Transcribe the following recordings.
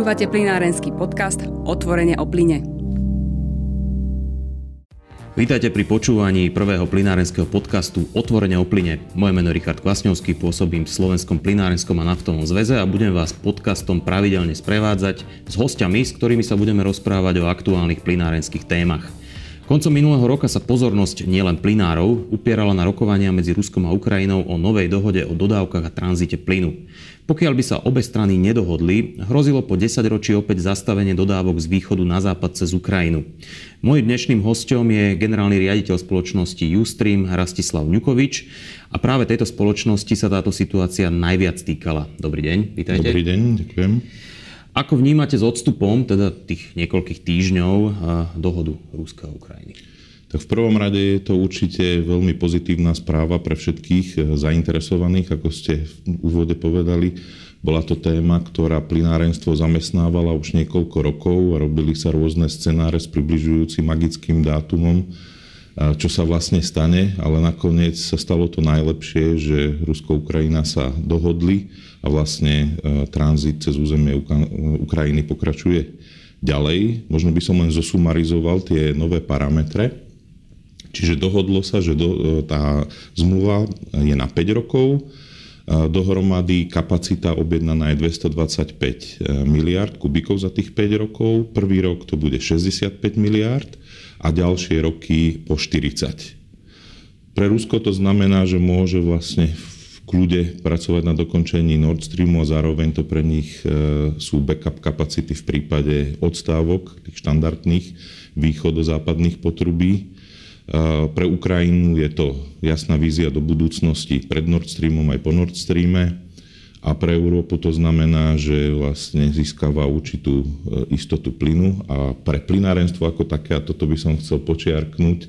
Počúvate plinárenský podcast Otvorene o plyne. Vítajte pri počúvaní prvého plinárenského podcastu Otvorene o plyne. Moje meno je Richard Kvasňovský, pôsobím v Slovenskom plinárenskom a naftovom zväze a budem vás podcastom pravidelne sprevádzať s hostiami, s ktorými sa budeme rozprávať o aktuálnych plinárenských témach. Koncom minulého roka sa pozornosť nielen plinárov upierala na rokovania medzi Ruskom a Ukrajinou o novej dohode o dodávkach a tranzite plynu. Pokiaľ by sa obe strany nedohodli, hrozilo po 10 ročí opäť zastavenie dodávok z východu na západ cez Ukrajinu. Mojím dnešným hostom je generálny riaditeľ spoločnosti Ustream Rastislav Ňukovič a práve tejto spoločnosti sa táto situácia najviac týkala. Dobrý deň, vítajte. Dobrý deň, ďakujem. Ako vnímate s odstupom, teda tých niekoľkých týždňov, dohodu Ruska a Ukrajiny? Tak v prvom rade je to určite veľmi pozitívna správa pre všetkých eh, zainteresovaných, ako ste v úvode povedali. Bola to téma, ktorá plinárenstvo zamestnávala už niekoľko rokov a robili sa rôzne scenáre s približujúcim magickým dátumom, eh, čo sa vlastne stane, ale nakoniec sa stalo to najlepšie, že Rusko-Ukrajina sa dohodli a vlastne e, tranzit cez územie Ukrajiny pokračuje ďalej. Možno by som len zosumarizoval tie nové parametre. Čiže dohodlo sa, že do, e, tá zmluva je na 5 rokov, dohromady kapacita objednaná je 225 e, miliard kubíkov za tých 5 rokov. Prvý rok to bude 65 miliard a ďalšie roky po 40. Pre Rusko to znamená, že môže vlastne kľude pracovať na dokončení Nord Streamu a zároveň to pre nich e, sú backup kapacity v prípade odstávok, tých štandardných východo-západných potrubí. E, pre Ukrajinu je to jasná vízia do budúcnosti pred Nord Streamom aj po Nord Streame a pre Európu to znamená, že vlastne získava určitú e, istotu plynu a pre plynárenstvo ako také, a toto by som chcel počiarknúť,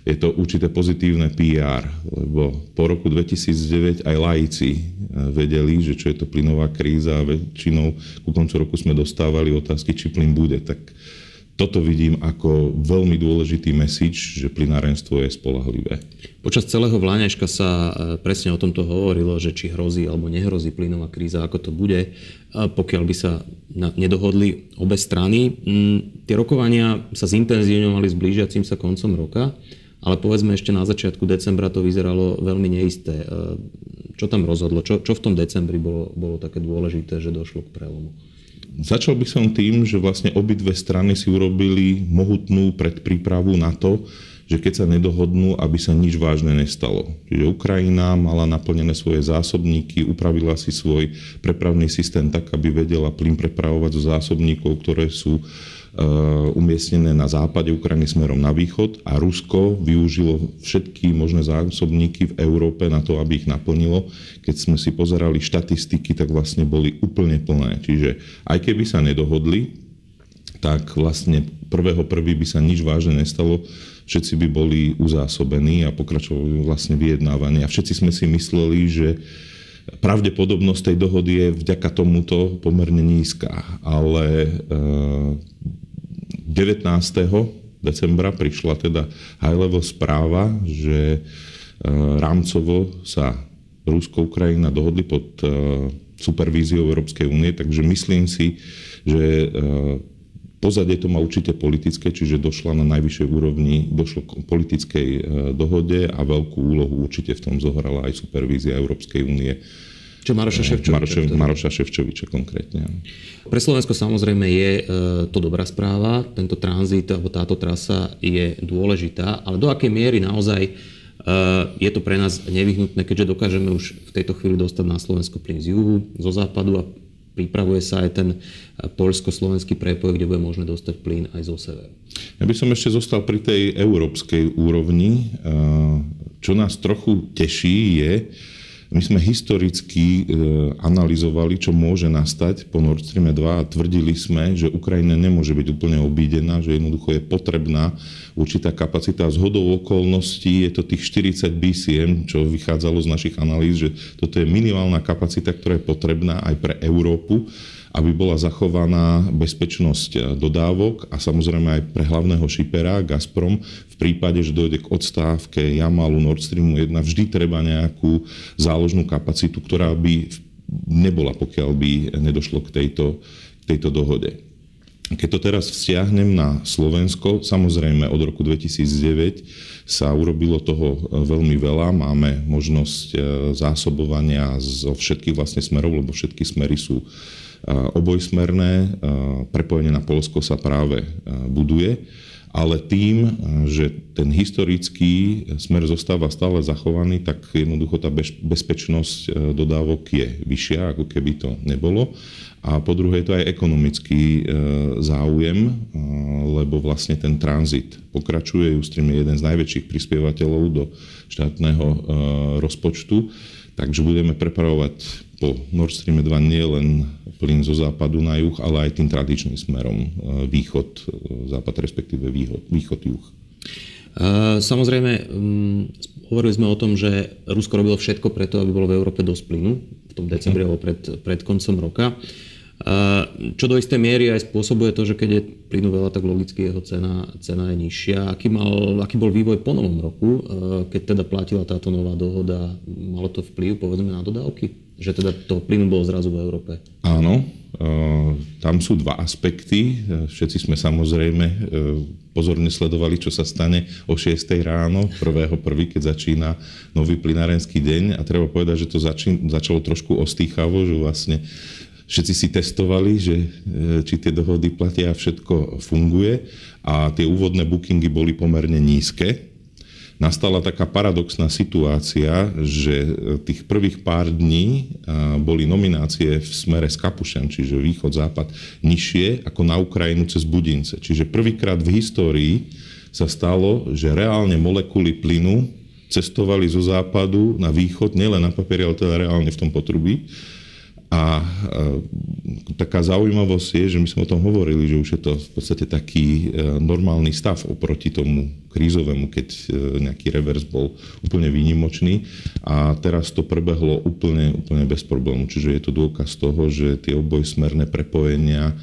je to určité pozitívne PR, lebo po roku 2009 aj laici eh, vedeli, že čo je to plynová kríza a väčšinou ku koncu roku sme dostávali otázky, či plyn bude. Tak toto vidím ako veľmi dôležitý message, že plynárenstvo je spolahlivé. Počas celého vláňažka sa eh, presne o tomto hovorilo, že či hrozí alebo nehrozí plynová kríza, ako to bude, pokiaľ by sa nedohodli obe strany. Mm, tie rokovania sa zintenzívňovali s blížiacim sa koncom roka ale povedzme ešte na začiatku decembra to vyzeralo veľmi neisté. E, čo tam rozhodlo? Čo, čo v tom decembri bolo, bolo také dôležité, že došlo k prelomu? Začal by som tým, že vlastne obidve strany si urobili mohutnú predprípravu na to, že keď sa nedohodnú, aby sa nič vážne nestalo. Čiže Ukrajina mala naplnené svoje zásobníky, upravila si svoj prepravný systém tak, aby vedela plyn prepravovať zo zásobníkov, ktoré sú umiestnené na západe Ukrajiny smerom na východ a Rusko využilo všetky možné zásobníky v Európe na to, aby ich naplnilo. Keď sme si pozerali štatistiky, tak vlastne boli úplne plné. Čiže aj keby sa nedohodli, tak vlastne prvého prvý by sa nič vážne nestalo, všetci by boli uzásobení a pokračovali vlastne vyjednávanie. A všetci sme si mysleli, že pravdepodobnosť tej dohody je vďaka tomuto pomerne nízka. Ale eh, 19. decembra prišla teda high-level správa, že e, rámcovo sa Rusko-Ukrajina dohodli pod e, supervíziou Európskej únie, takže myslím si, že e, pozadie to má určite politické, čiže došla na najvyššej úrovni, došlo k politickej dohode a veľkú úlohu určite v tom zohrala aj supervízia Európskej únie čo Maroša Ševčoviča. Maroša, Maroša Ševčoviča konkrétne. Pre Slovensko samozrejme je e, to dobrá správa. Tento tranzit alebo táto trasa je dôležitá, ale do akej miery naozaj e, je to pre nás nevyhnutné, keďže dokážeme už v tejto chvíli dostať na Slovensko plyn z juhu, zo západu a pripravuje sa aj ten e, poľsko-slovenský prepoj, kde bude možné dostať plyn aj zo severu. Ja by som ešte zostal pri tej európskej úrovni. Čo nás trochu teší je, my sme historicky e, analyzovali, čo môže nastať po Nord Stream 2 a tvrdili sme, že Ukrajina nemôže byť úplne obídená, že jednoducho je potrebná určitá kapacita. Z hodou okolností je to tých 40 BCM, čo vychádzalo z našich analýz, že toto je minimálna kapacita, ktorá je potrebná aj pre Európu aby bola zachovaná bezpečnosť dodávok a samozrejme aj pre hlavného šipera Gazprom v prípade, že dojde k odstávke Jamalu Nord Streamu 1, vždy treba nejakú záložnú kapacitu, ktorá by nebola, pokiaľ by nedošlo k tejto, tejto dohode. Keď to teraz vzťahnem na Slovensko, samozrejme od roku 2009 sa urobilo toho veľmi veľa. Máme možnosť zásobovania zo všetkých vlastne smerov, lebo všetky smery sú obojsmerné. Prepojenie na Polsko sa práve buduje ale tým, že ten historický smer zostáva stále zachovaný, tak jednoducho tá bezpečnosť e, dodávok je vyššia, ako keby to nebolo. A po druhé je to aj ekonomický e, záujem, e, lebo vlastne ten tranzit pokračuje. Ústream je jeden z najväčších prispievateľov do štátneho rozpočtu, takže budeme prepravovať po Nord Stream 2 nie len plyn zo západu na juh, ale aj tým tradičným smerom e, východ, e, západ respektíve východ, východ juh. E, samozrejme, hovorili sme o tom, že Rusko robilo všetko preto, aby bolo v Európe dosť plynu v tom decembri alebo pred, pred koncom roka. Čo do istej miery aj spôsobuje to, že keď je plynu veľa, tak logicky jeho cena, cena je nižšia. Aký, mal, aký bol vývoj po novom roku, keď teda platila táto nová dohoda? Malo to vplyv povedzme na dodávky? že teda toho plynu bolo zrazu v Európe. Áno, e, tam sú dva aspekty. Všetci sme samozrejme pozorne sledovali, čo sa stane o 6 ráno, 1.1., keď začína nový plynárenský deň. A treba povedať, že to začalo trošku ostýchavo, že vlastne všetci si testovali, že e, či tie dohody platia a všetko funguje. A tie úvodné bookingy boli pomerne nízke, nastala taká paradoxná situácia, že e, tých prvých pár dní boli nominácie v smere z Kapušan, čiže východ-západ, nižšie ako na Ukrajinu cez Budince. Čiže prvýkrát v histórii sa stalo, že reálne molekuly plynu cestovali zo západu na východ, nielen na papieri, ale teda reálne v tom potrubí. A taká zaujímavosť je, že my sme o tom hovorili, že už je to v podstate taký e, normálny stav oproti tomu krízovému, keď e, nejaký revers bol úplne výnimočný. A teraz to prebehlo úplne, úplne bez problému. Čiže je to dôkaz toho, že tie obojsmerné prepojenia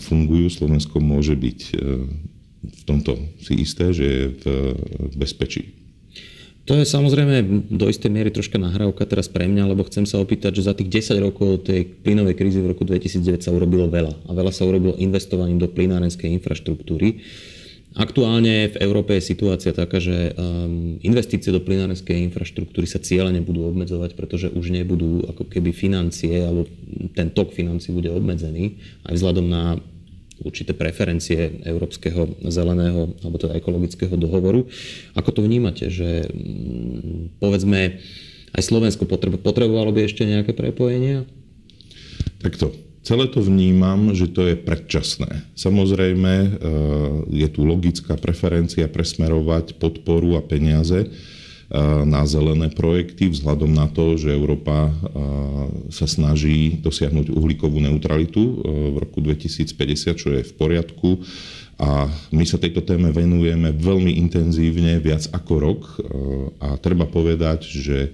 fungujú. Slovensko môže byť e, v tomto si isté, že je v bezpečí. To je samozrejme do istej miery troška nahrávka teraz pre mňa, lebo chcem sa opýtať, že za tých 10 rokov tej plynovej krízy v roku 2009 sa urobilo veľa. A veľa sa urobilo investovaním do plynárenskej infraštruktúry. Aktuálne v Európe je situácia taká, že um, investície do plynárenskej infraštruktúry sa cieľene budú obmedzovať, pretože už nebudú ako keby financie, alebo ten tok financí bude obmedzený aj vzhľadom na určité preferencie Európskeho zeleného alebo teda ekologického dohovoru. Ako to vnímate, že mm, povedzme aj Slovensko potrebovalo by ešte nejaké prepojenia? Takto. Celé to vnímam, že to je predčasné. Samozrejme, e, je tu logická preferencia presmerovať podporu a peniaze na zelené projekty vzhľadom na to, že Európa sa snaží dosiahnuť uhlíkovú neutralitu e, v roku 2050, čo je v poriadku. A my sa tejto téme venujeme veľmi intenzívne, viac ako rok. E, a treba povedať, že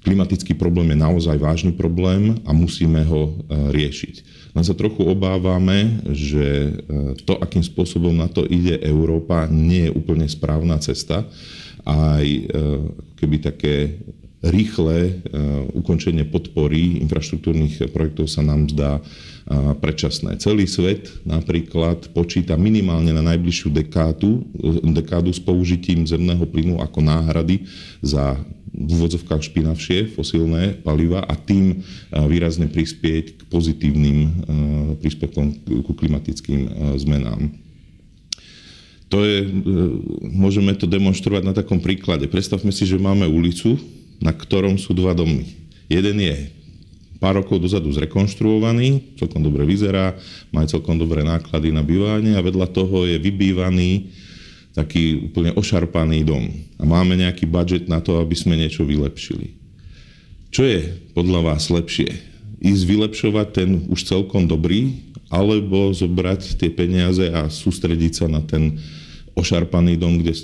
klimatický problém je naozaj vážny problém a musíme ho e, riešiť. Len sa trochu obávame, že to, akým spôsobom na to ide Európa, nie je úplne správna cesta aj e, keby také rýchle e, ukončenie podpory infraštruktúrnych projektov sa nám zdá e, predčasné. Celý svet napríklad počíta minimálne na najbližšiu dekádu, dekádu s použitím zemného plynu ako náhrady za v úvodzovkách špinavšie fosílne paliva a tým výrazne prispieť k pozitívnym príspevkom ku klimatickým zmenám to je, e, môžeme to demonstrovať na takom príklade. Predstavme si, že máme ulicu, na ktorom sú dva domy. Jeden je pár rokov dozadu zrekonštruovaný, celkom dobre vyzerá, má celkom dobré náklady na bývanie a vedľa toho je vybývaný taký úplne ošarpaný dom. A máme nejaký budget na to, aby sme niečo vylepšili. Čo je podľa vás lepšie? Ísť vylepšovať ten už celkom dobrý, alebo zobrať tie peniaze a sústrediť sa na ten ošarpaný dom, kde, e,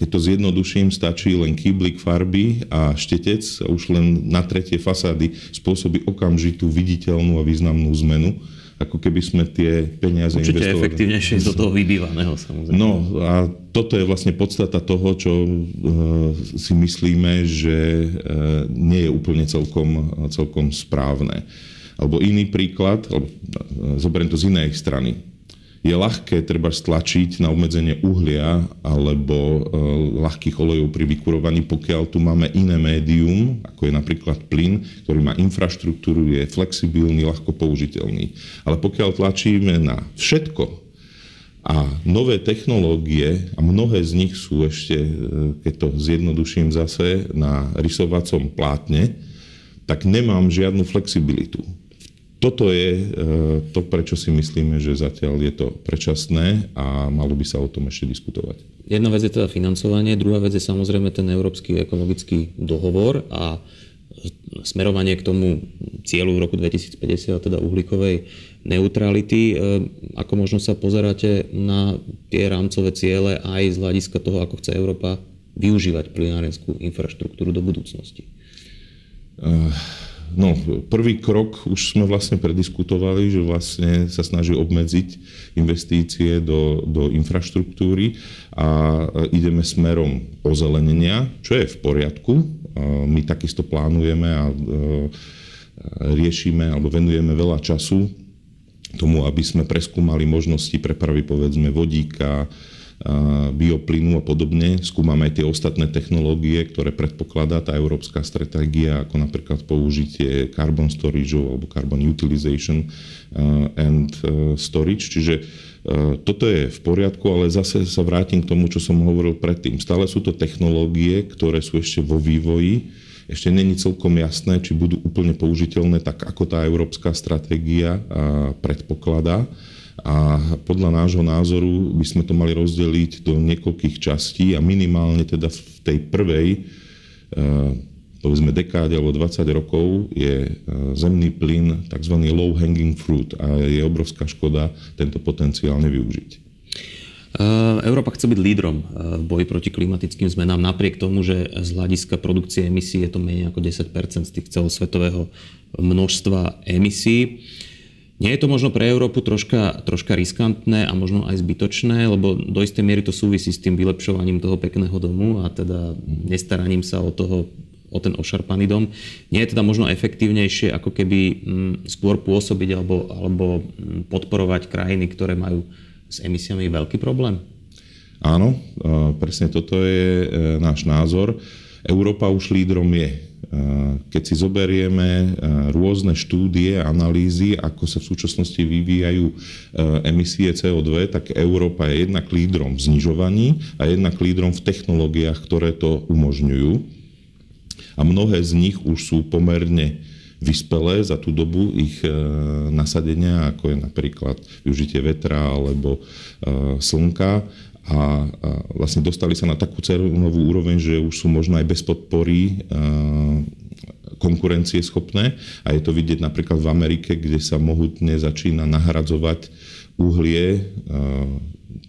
keď to zjednoduším, stačí len kýblik farby a štetec a už len na tretie fasády spôsobí okamžitú viditeľnú a významnú zmenu ako keby sme tie peniaze Určite investovali. efektívnejšie do toho vybývaného, samozrejme. No a toto je vlastne podstata toho, čo uh, si myslíme, že uh, nie je úplne celkom, celkom správne. Alebo iný príklad, alebo zoberiem to z inej strany je ľahké treba stlačiť na obmedzenie uhlia alebo e, ľahkých olejov pri vykurovaní, pokiaľ tu máme iné médium, ako je napríklad plyn, ktorý má infraštruktúru, je flexibilný, ľahko použiteľný. Ale pokiaľ tlačíme na všetko a nové technológie, a mnohé z nich sú ešte, e, keď to zjednoduším zase, na rysovacom plátne, tak nemám žiadnu flexibilitu toto je e, to, prečo si myslíme, že zatiaľ je to predčasné a malo by sa o tom ešte diskutovať. Jedna vec je teda financovanie, druhá vec je samozrejme ten Európsky ekologický dohovor a smerovanie k tomu cieľu v roku 2050, teda uhlíkovej neutrality. E, ako možno sa pozeráte na tie rámcové ciele aj z hľadiska toho, ako chce Európa využívať plinárenskú infraštruktúru do budúcnosti? Uh No, prvý krok už sme vlastne prediskutovali, že vlastne sa snaží obmedziť investície do, do infraštruktúry a ideme smerom ozelenenia, čo je v poriadku. My takisto plánujeme a riešime alebo venujeme veľa času tomu, aby sme preskúmali možnosti prepravy povedzme vodíka, bioplynu a podobne. Skúmame aj tie ostatné technológie, ktoré predpokladá tá európska stratégia, ako napríklad použitie carbon storage alebo carbon utilization and storage. Čiže toto je v poriadku, ale zase sa vrátim k tomu, čo som hovoril predtým. Stále sú to technológie, ktoré sú ešte vo vývoji. Ešte není celkom jasné, či budú úplne použiteľné tak, ako tá európska stratégia predpokladá. A podľa nášho názoru by sme to mali rozdeliť do niekoľkých častí a minimálne teda v tej prvej eh, povedzme dekáde alebo 20 rokov je eh, zemný plyn tzv. low hanging fruit a je obrovská škoda tento potenciál nevyužiť. Eh, Európa chce byť lídrom v boji proti klimatickým zmenám, napriek tomu, že z hľadiska produkcie emisí je to menej ako 10% z tých celosvetového množstva emisí. Nie je to možno pre Európu troška, troška riskantné a možno aj zbytočné, lebo do istej miery to súvisí s tým vylepšovaním toho pekného domu a teda nestaraním sa o toho o ten ošarpaný dom. Nie je teda možno efektívnejšie ako keby mm, skôr pôsobiť alebo, alebo mm, podporovať krajiny, ktoré majú s emisiami veľký problém? Áno, presne toto je e, náš názor. Európa už lídrom je. Keď si zoberieme e, rôzne štúdie, analýzy, ako sa v súčasnosti vyvíjajú e, emisie CO2, tak Európa je jednak lídrom v znižovaní a jednak lídrom v technológiách, ktoré to umožňujú. A mnohé z nich už sú pomerne vyspelé za tú dobu ich e, nasadenia, ako je napríklad využitie vetra alebo slnka a vlastne dostali sa na takú cenovú úroveň, že už sú možno aj bez podpory konkurencie schopné a je to vidieť napríklad v Amerike, kde sa mohutne začína nahradzovať uhlie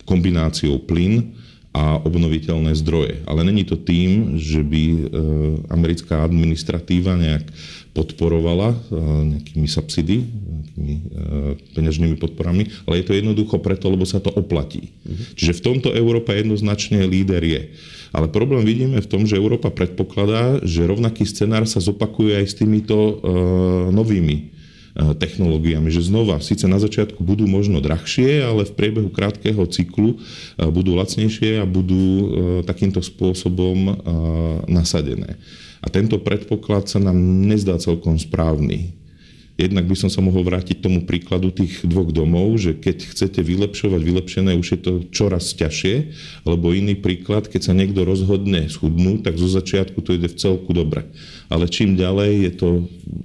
kombináciou plyn a obnoviteľné zdroje. Ale není to tým, že by e, americká administratíva nejak podporovala e, nejakými subsidy, nejakými e, peňažnými podporami, ale je to jednoducho preto, lebo sa to oplatí. Mhm. Čiže v tomto Európa jednoznačne líder je. Ale problém vidíme v tom, že Európa predpokladá, že rovnaký scenár sa zopakuje aj s týmito novými technológiami, že znova, síce na začiatku budú možno drahšie, ale v priebehu krátkeho cyklu eh, budú lacnejšie a budú eh, takýmto spôsobom nasadené. A tento predpoklad sa nám nezdá celkom správny. Jednak by som sa mohol vrátiť tomu príkladu tých dvoch domov, že keď chcete vylepšovať vylepšené, už je to čoraz ťažšie, alebo iný príklad, keď sa niekto rozhodne schudnúť, tak zo začiatku to ide v celku dobre. Ale čím ďalej je to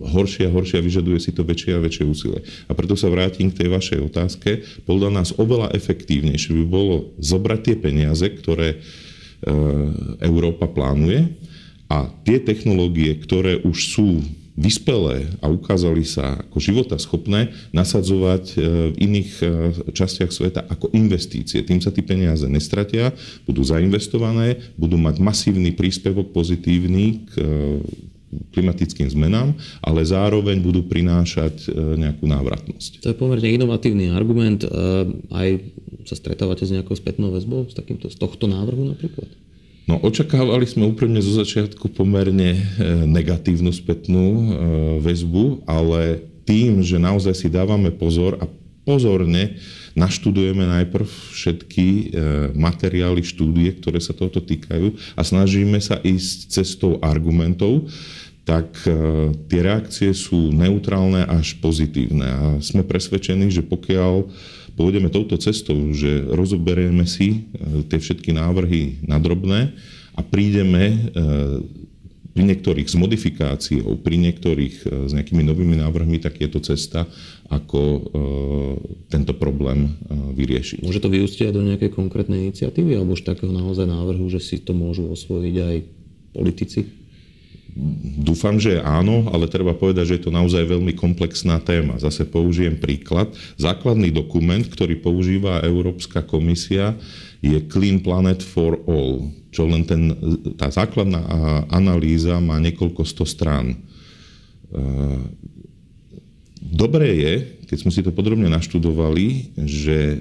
horšie a horšie a vyžaduje si to väčšie a väčšie úsilie. A preto sa vrátim k tej vašej otázke. Podľa nás oveľa efektívnejšie by bolo zobrať tie peniaze, ktoré e, Európa plánuje a tie technológie, ktoré už sú vyspelé a ukázali sa ako života schopné nasadzovať e, v iných e, častiach sveta ako investície. Tým sa tie peniaze nestratia, budú zainvestované, budú mať masívny príspevok pozitívny k e, klimatickým zmenám, ale zároveň budú prinášať nejakú návratnosť. To je pomerne inovatívny argument. Aj sa stretávate s nejakou spätnou väzbou z, takýmto, z tohto návrhu napríklad? No očakávali sme úplne zo začiatku pomerne e, negatívnu spätnú e, väzbu, ale tým, že naozaj si dávame pozor a pozorne naštudujeme najprv všetky e, materiály, štúdie, ktoré sa tohoto týkajú a snažíme sa ísť cestou argumentov, tak tie reakcie sú neutrálne až pozitívne. A sme presvedčení, že pokiaľ pôjdeme touto cestou, že rozoberieme si e, tie všetky návrhy na drobné a prídeme pri niektorých s modifikáciou, pri niektorých e, s nejakými novými návrhmi, tak je to cesta, ako e, tento problém e, vyriešiť. Môže to vyústiť aj do nejakej konkrétnej iniciatívy alebo už takého naozaj návrhu, že si to môžu osvojiť aj politici? Dúfam, že áno, ale treba povedať, že je to naozaj veľmi komplexná téma. Zase použijem príklad. Základný dokument, ktorý používa Európska komisia, je Clean Planet for All, čo len ten, tá základná analýza má niekoľko sto strán. E, dobré je, keď sme si to podrobne naštudovali, že e,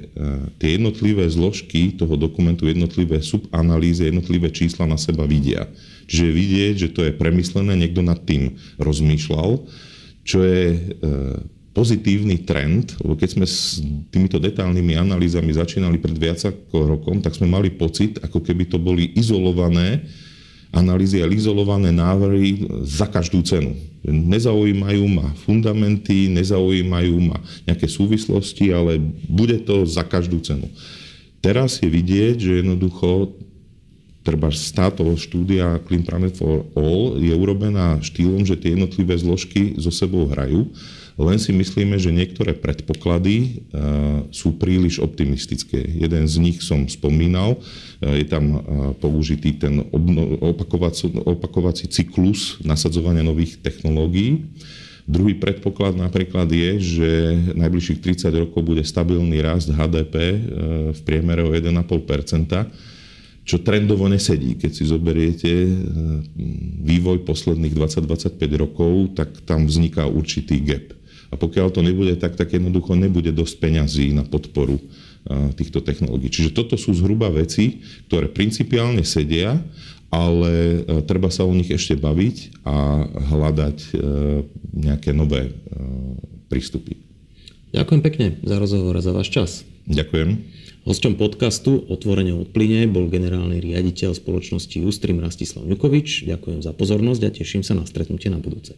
tie jednotlivé zložky toho dokumentu, jednotlivé subanalýzy, jednotlivé čísla na seba vidia. Čiže vidieť, že to je premyslené, niekto nad tým rozmýšľal, čo je e, pozitívny trend, lebo keď sme s týmito detálnymi analýzami začínali pred viac ako rokom, tak sme mali pocit, ako keby to boli izolované analýzy a izolované návrhy za každú cenu. Nezaujímajú ma fundamenty, nezaujímajú ma nejaké súvislosti, ale bude to za každú cenu. Teraz je vidieť, že jednoducho treba táto štúdia Clean Planet for All je urobená štýlom, že tie jednotlivé zložky so sebou hrajú len si myslíme, že niektoré predpoklady e, sú príliš optimistické. Jeden z nich som spomínal, e, je tam e, použitý ten opakovací, cyklus nasadzovania nových technológií. Druhý predpoklad napríklad je, že najbližších 30 rokov bude stabilný rast HDP v priemere o 1,5% čo trendovo nesedí. Keď si zoberiete vývoj posledných 20-25 rokov, tak tam vzniká určitý gap. A pokiaľ to nebude tak, tak jednoducho nebude dosť peňazí na podporu týchto technológií. Čiže toto sú zhruba veci, ktoré principiálne sedia, ale e, treba sa o nich ešte baviť a hľadať e, nejaké nové e, prístupy. Ďakujem pekne za rozhovor a za váš čas. Ďakujem. Hosťom podcastu Otvorenie od plyne bol generálny riaditeľ spoločnosti Ustream Rastislav Ňukovič. Ďakujem za pozornosť a teším sa na stretnutie na budúce.